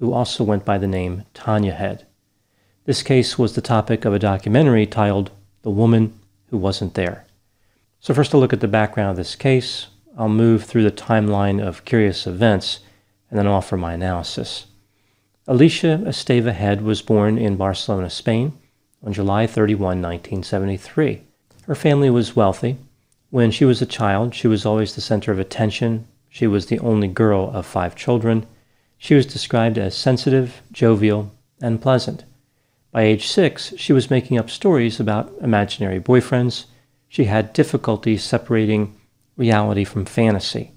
Who also went by the name Tanya Head. This case was the topic of a documentary titled The Woman Who Wasn't There. So, first, a look at the background of this case. I'll move through the timeline of curious events and then offer my analysis. Alicia Esteve Head was born in Barcelona, Spain on July 31, 1973. Her family was wealthy. When she was a child, she was always the center of attention. She was the only girl of five children she was described as sensitive, jovial, and pleasant. By age six, she was making up stories about imaginary boyfriends. She had difficulty separating reality from fantasy.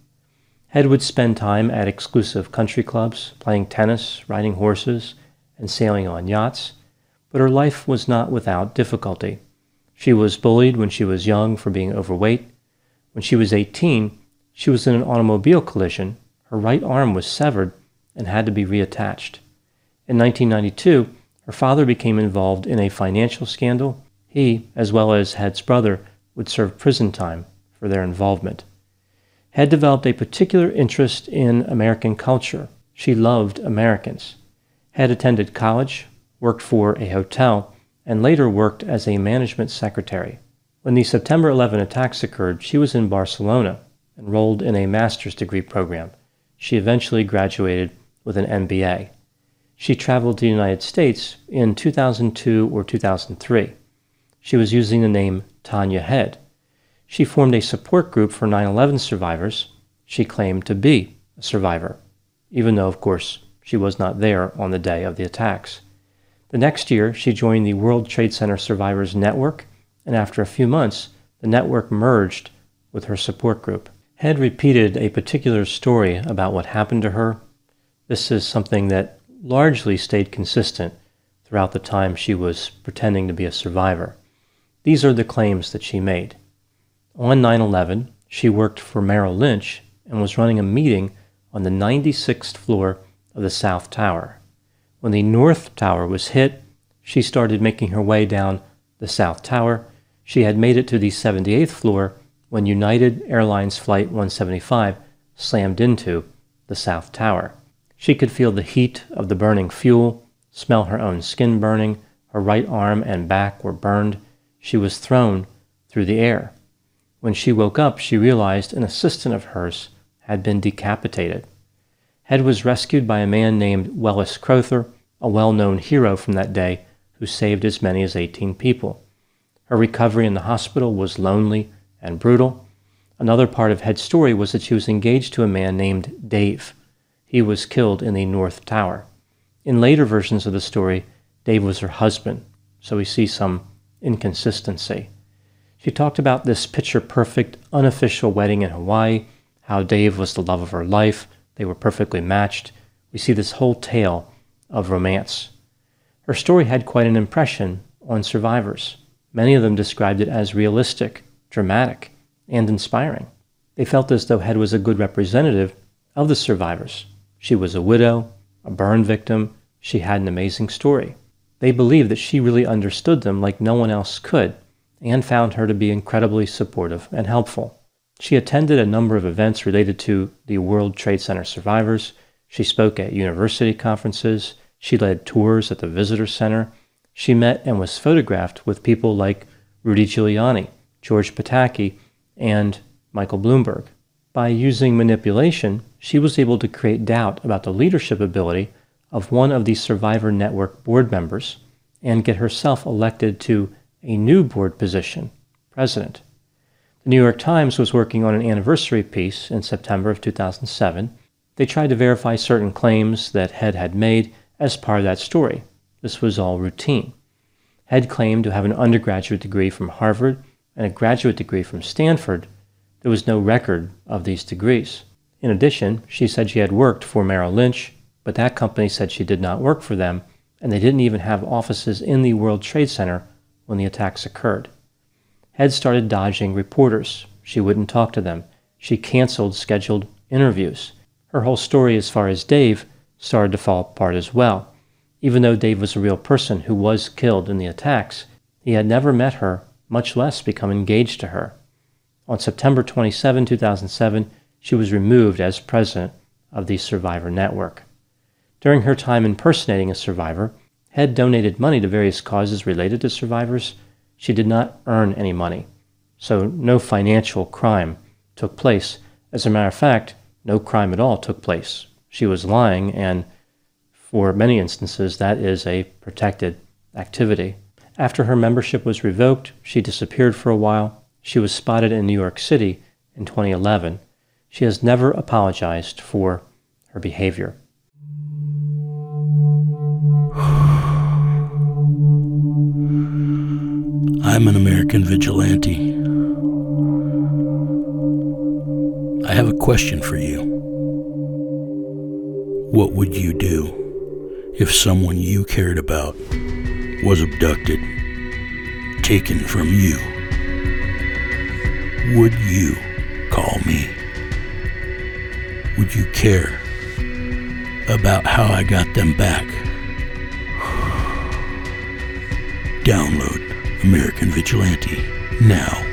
Head would spend time at exclusive country clubs, playing tennis, riding horses, and sailing on yachts, but her life was not without difficulty. She was bullied when she was young for being overweight. When she was 18, she was in an automobile collision. Her right arm was severed and had to be reattached. In 1992, her father became involved in a financial scandal. He, as well as Head's brother, would serve prison time for their involvement. Head developed a particular interest in American culture. She loved Americans. Head attended college, worked for a hotel, and later worked as a management secretary. When the September 11 attacks occurred, she was in Barcelona, enrolled in a master's degree program. She eventually graduated with an MBA. She traveled to the United States in 2002 or 2003. She was using the name Tanya Head. She formed a support group for 9 11 survivors. She claimed to be a survivor, even though, of course, she was not there on the day of the attacks. The next year, she joined the World Trade Center Survivors Network, and after a few months, the network merged with her support group. Head repeated a particular story about what happened to her this is something that largely stayed consistent throughout the time she was pretending to be a survivor. These are the claims that she made. On 9 11, she worked for Merrill Lynch and was running a meeting on the 96th floor of the South Tower. When the North Tower was hit, she started making her way down the South Tower. She had made it to the 78th floor when United Airlines Flight 175 slammed into the South Tower. She could feel the heat of the burning fuel, smell her own skin burning, her right arm and back were burned. She was thrown through the air. When she woke up, she realized an assistant of hers had been decapitated. Head was rescued by a man named Welles Crowther, a well known hero from that day who saved as many as 18 people. Her recovery in the hospital was lonely and brutal. Another part of Head's story was that she was engaged to a man named Dave. He was killed in the North Tower. In later versions of the story, Dave was her husband, so we see some inconsistency. She talked about this picture perfect, unofficial wedding in Hawaii, how Dave was the love of her life, they were perfectly matched. We see this whole tale of romance. Her story had quite an impression on survivors. Many of them described it as realistic, dramatic, and inspiring. They felt as though Head was a good representative of the survivors. She was a widow, a burn victim, she had an amazing story. They believed that she really understood them like no one else could, and found her to be incredibly supportive and helpful. She attended a number of events related to the World Trade Center survivors. She spoke at university conferences. She led tours at the visitor center. She met and was photographed with people like Rudy Giuliani, George Pataki, and Michael Bloomberg. By using manipulation, she was able to create doubt about the leadership ability of one of the Survivor Network board members and get herself elected to a new board position, president. The New York Times was working on an anniversary piece in September of 2007. They tried to verify certain claims that Head had made as part of that story. This was all routine. Head claimed to have an undergraduate degree from Harvard and a graduate degree from Stanford. There was no record of these degrees. In addition, she said she had worked for Merrill Lynch but that company said she did not work for them, and they didn't even have offices in the World Trade Center when the attacks occurred. Head started dodging reporters. She wouldn't talk to them. She canceled scheduled interviews. Her whole story, as far as Dave, started to fall apart as well. Even though Dave was a real person who was killed in the attacks, he had never met her, much less become engaged to her. On September 27, 2007, she was removed as president of the Survivor Network. During her time impersonating a survivor, Head donated money to various causes related to survivors. She did not earn any money, so no financial crime took place. As a matter of fact, no crime at all took place. She was lying, and for many instances, that is a protected activity. After her membership was revoked, she disappeared for a while. She was spotted in New York City in 2011. She has never apologized for her behavior. I'm an American vigilante. I have a question for you. What would you do if someone you cared about was abducted, taken from you? Would you call me? Would you care about how I got them back? Download American Vigilante now.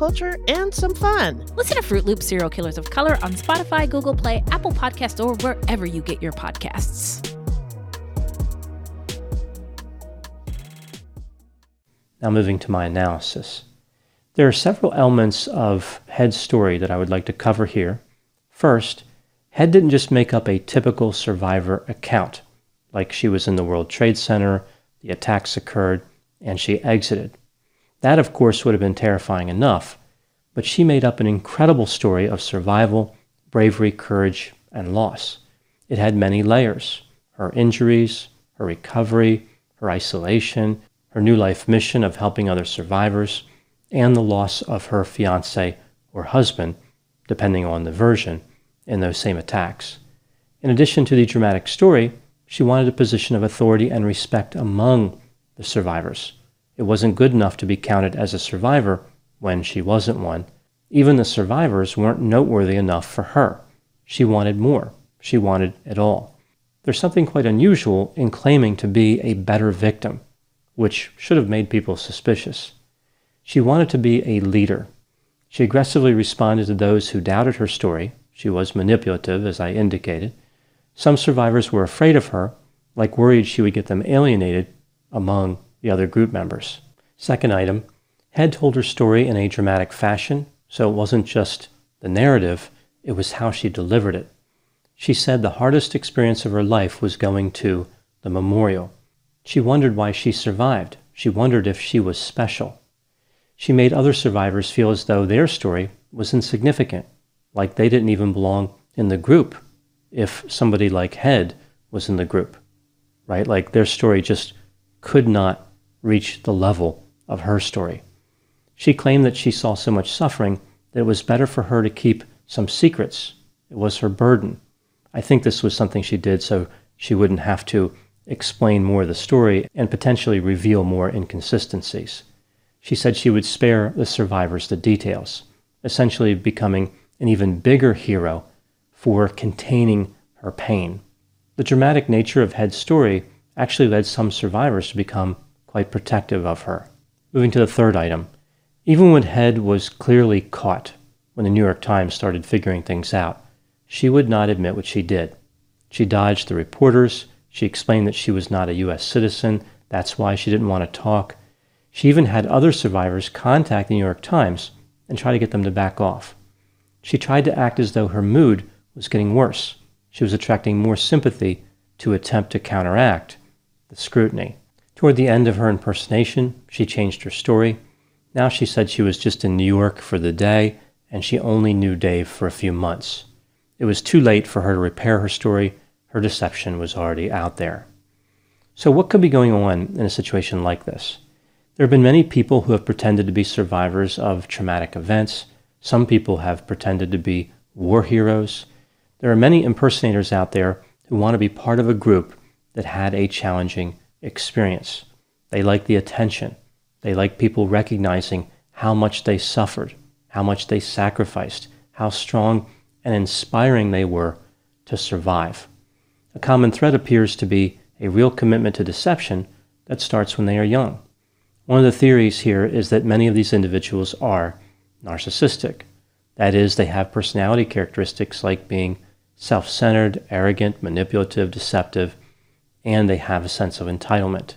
culture, and some fun. Listen to Fruit Loop Serial Killers of Color on Spotify, Google Play, Apple Podcasts, or wherever you get your podcasts. Now, moving to my analysis. There are several elements of Head's story that I would like to cover here. First, Head didn't just make up a typical survivor account, like she was in the World Trade Center, the attacks occurred, and she exited. That, of course, would have been terrifying enough, but she made up an incredible story of survival, bravery, courage, and loss. It had many layers her injuries, her recovery, her isolation, her new life mission of helping other survivors, and the loss of her fiance or husband, depending on the version, in those same attacks. In addition to the dramatic story, she wanted a position of authority and respect among the survivors. It wasn't good enough to be counted as a survivor when she wasn't one. Even the survivors weren't noteworthy enough for her. She wanted more. She wanted it all. There's something quite unusual in claiming to be a better victim, which should have made people suspicious. She wanted to be a leader. She aggressively responded to those who doubted her story. She was manipulative, as I indicated. Some survivors were afraid of her, like worried she would get them alienated among the other group members. Second item, Head told her story in a dramatic fashion, so it wasn't just the narrative, it was how she delivered it. She said the hardest experience of her life was going to the memorial. She wondered why she survived. She wondered if she was special. She made other survivors feel as though their story was insignificant, like they didn't even belong in the group if somebody like Head was in the group, right? Like their story just could not reach the level of her story. She claimed that she saw so much suffering that it was better for her to keep some secrets. It was her burden. I think this was something she did so she wouldn't have to explain more of the story and potentially reveal more inconsistencies. She said she would spare the survivors the details, essentially becoming an even bigger hero for containing her pain. The dramatic nature of Head's story actually led some survivors to become quite protective of her. Moving to the third item. Even when Head was clearly caught, when the New York Times started figuring things out, she would not admit what she did. She dodged the reporters. She explained that she was not a U.S. citizen. That's why she didn't want to talk. She even had other survivors contact the New York Times and try to get them to back off. She tried to act as though her mood was getting worse. She was attracting more sympathy to attempt to counteract the scrutiny. Toward the end of her impersonation, she changed her story. Now she said she was just in New York for the day and she only knew Dave for a few months. It was too late for her to repair her story. Her deception was already out there. So, what could be going on in a situation like this? There have been many people who have pretended to be survivors of traumatic events. Some people have pretended to be war heroes. There are many impersonators out there who want to be part of a group that had a challenging experience. They like the attention. They like people recognizing how much they suffered, how much they sacrificed, how strong and inspiring they were to survive. A common thread appears to be a real commitment to deception that starts when they are young. One of the theories here is that many of these individuals are narcissistic. That is, they have personality characteristics like being self centered, arrogant, manipulative, deceptive, and they have a sense of entitlement.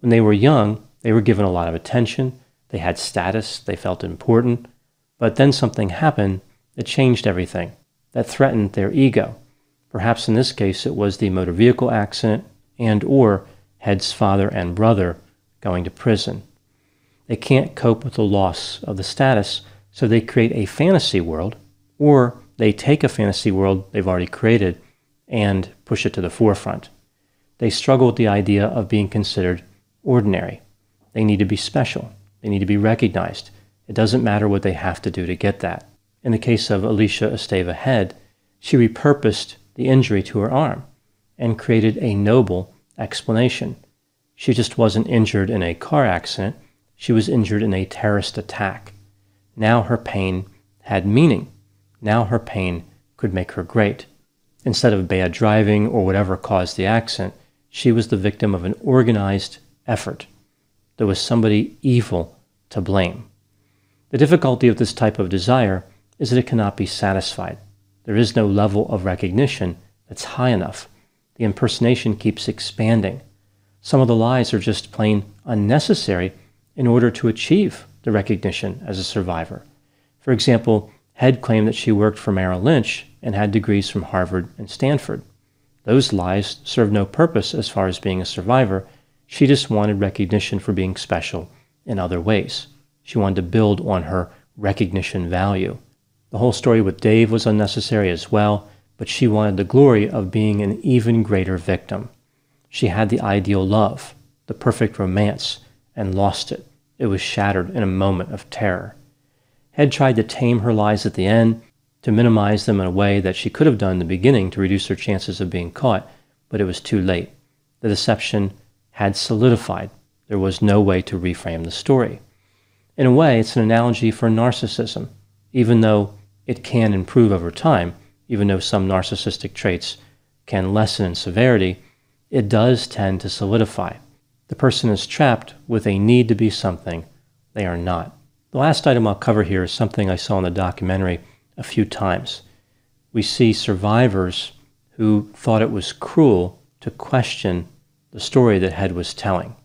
When they were young, they were given a lot of attention, they had status, they felt important, but then something happened that changed everything, that threatened their ego. Perhaps in this case it was the motor vehicle accident and or Head's father and brother going to prison. They can't cope with the loss of the status, so they create a fantasy world or they take a fantasy world they've already created and push it to the forefront. They struggle with the idea of being considered ordinary. They need to be special. They need to be recognized. It doesn't matter what they have to do to get that. In the case of Alicia Esteve Head, she repurposed the injury to her arm and created a noble explanation. She just wasn't injured in a car accident, she was injured in a terrorist attack. Now her pain had meaning. Now her pain could make her great. Instead of bad driving or whatever caused the accident, she was the victim of an organized effort. There was somebody evil to blame. The difficulty of this type of desire is that it cannot be satisfied. There is no level of recognition that's high enough. The impersonation keeps expanding. Some of the lies are just plain unnecessary in order to achieve the recognition as a survivor. For example, Head claimed that she worked for Merrill Lynch and had degrees from Harvard and Stanford. Those lies served no purpose as far as being a survivor. She just wanted recognition for being special in other ways. She wanted to build on her recognition value. The whole story with Dave was unnecessary as well, but she wanted the glory of being an even greater victim. She had the ideal love, the perfect romance, and lost it. It was shattered in a moment of terror. Head tried to tame her lies at the end, to minimize them in a way that she could have done in the beginning to reduce her chances of being caught, but it was too late. The deception had solidified. There was no way to reframe the story. In a way, it's an analogy for narcissism. Even though it can improve over time, even though some narcissistic traits can lessen in severity, it does tend to solidify. The person is trapped with a need to be something they are not. The last item I'll cover here is something I saw in the documentary a few times. We see survivors who thought it was cruel to question the story that Head was telling.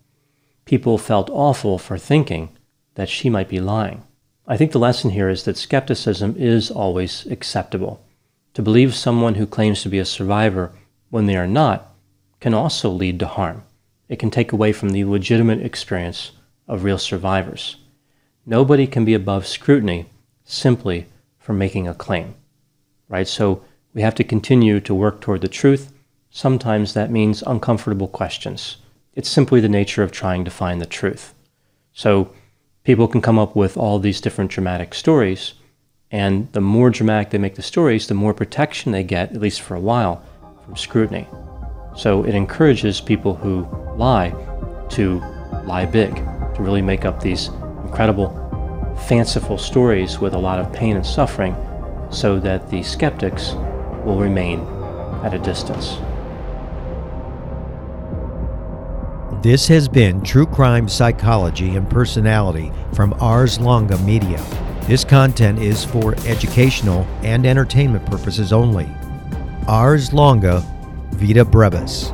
People felt awful for thinking that she might be lying. I think the lesson here is that skepticism is always acceptable. To believe someone who claims to be a survivor when they are not can also lead to harm. It can take away from the legitimate experience of real survivors. Nobody can be above scrutiny simply for making a claim, right? So we have to continue to work toward the truth. Sometimes that means uncomfortable questions. It's simply the nature of trying to find the truth. So people can come up with all these different dramatic stories, and the more dramatic they make the stories, the more protection they get, at least for a while, from scrutiny. So it encourages people who lie to lie big, to really make up these incredible, fanciful stories with a lot of pain and suffering so that the skeptics will remain at a distance. This has been True Crime Psychology and Personality from Ars Longa Media. This content is for educational and entertainment purposes only. Ars Longa Vita Brevis.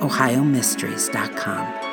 OhioMysteries.com.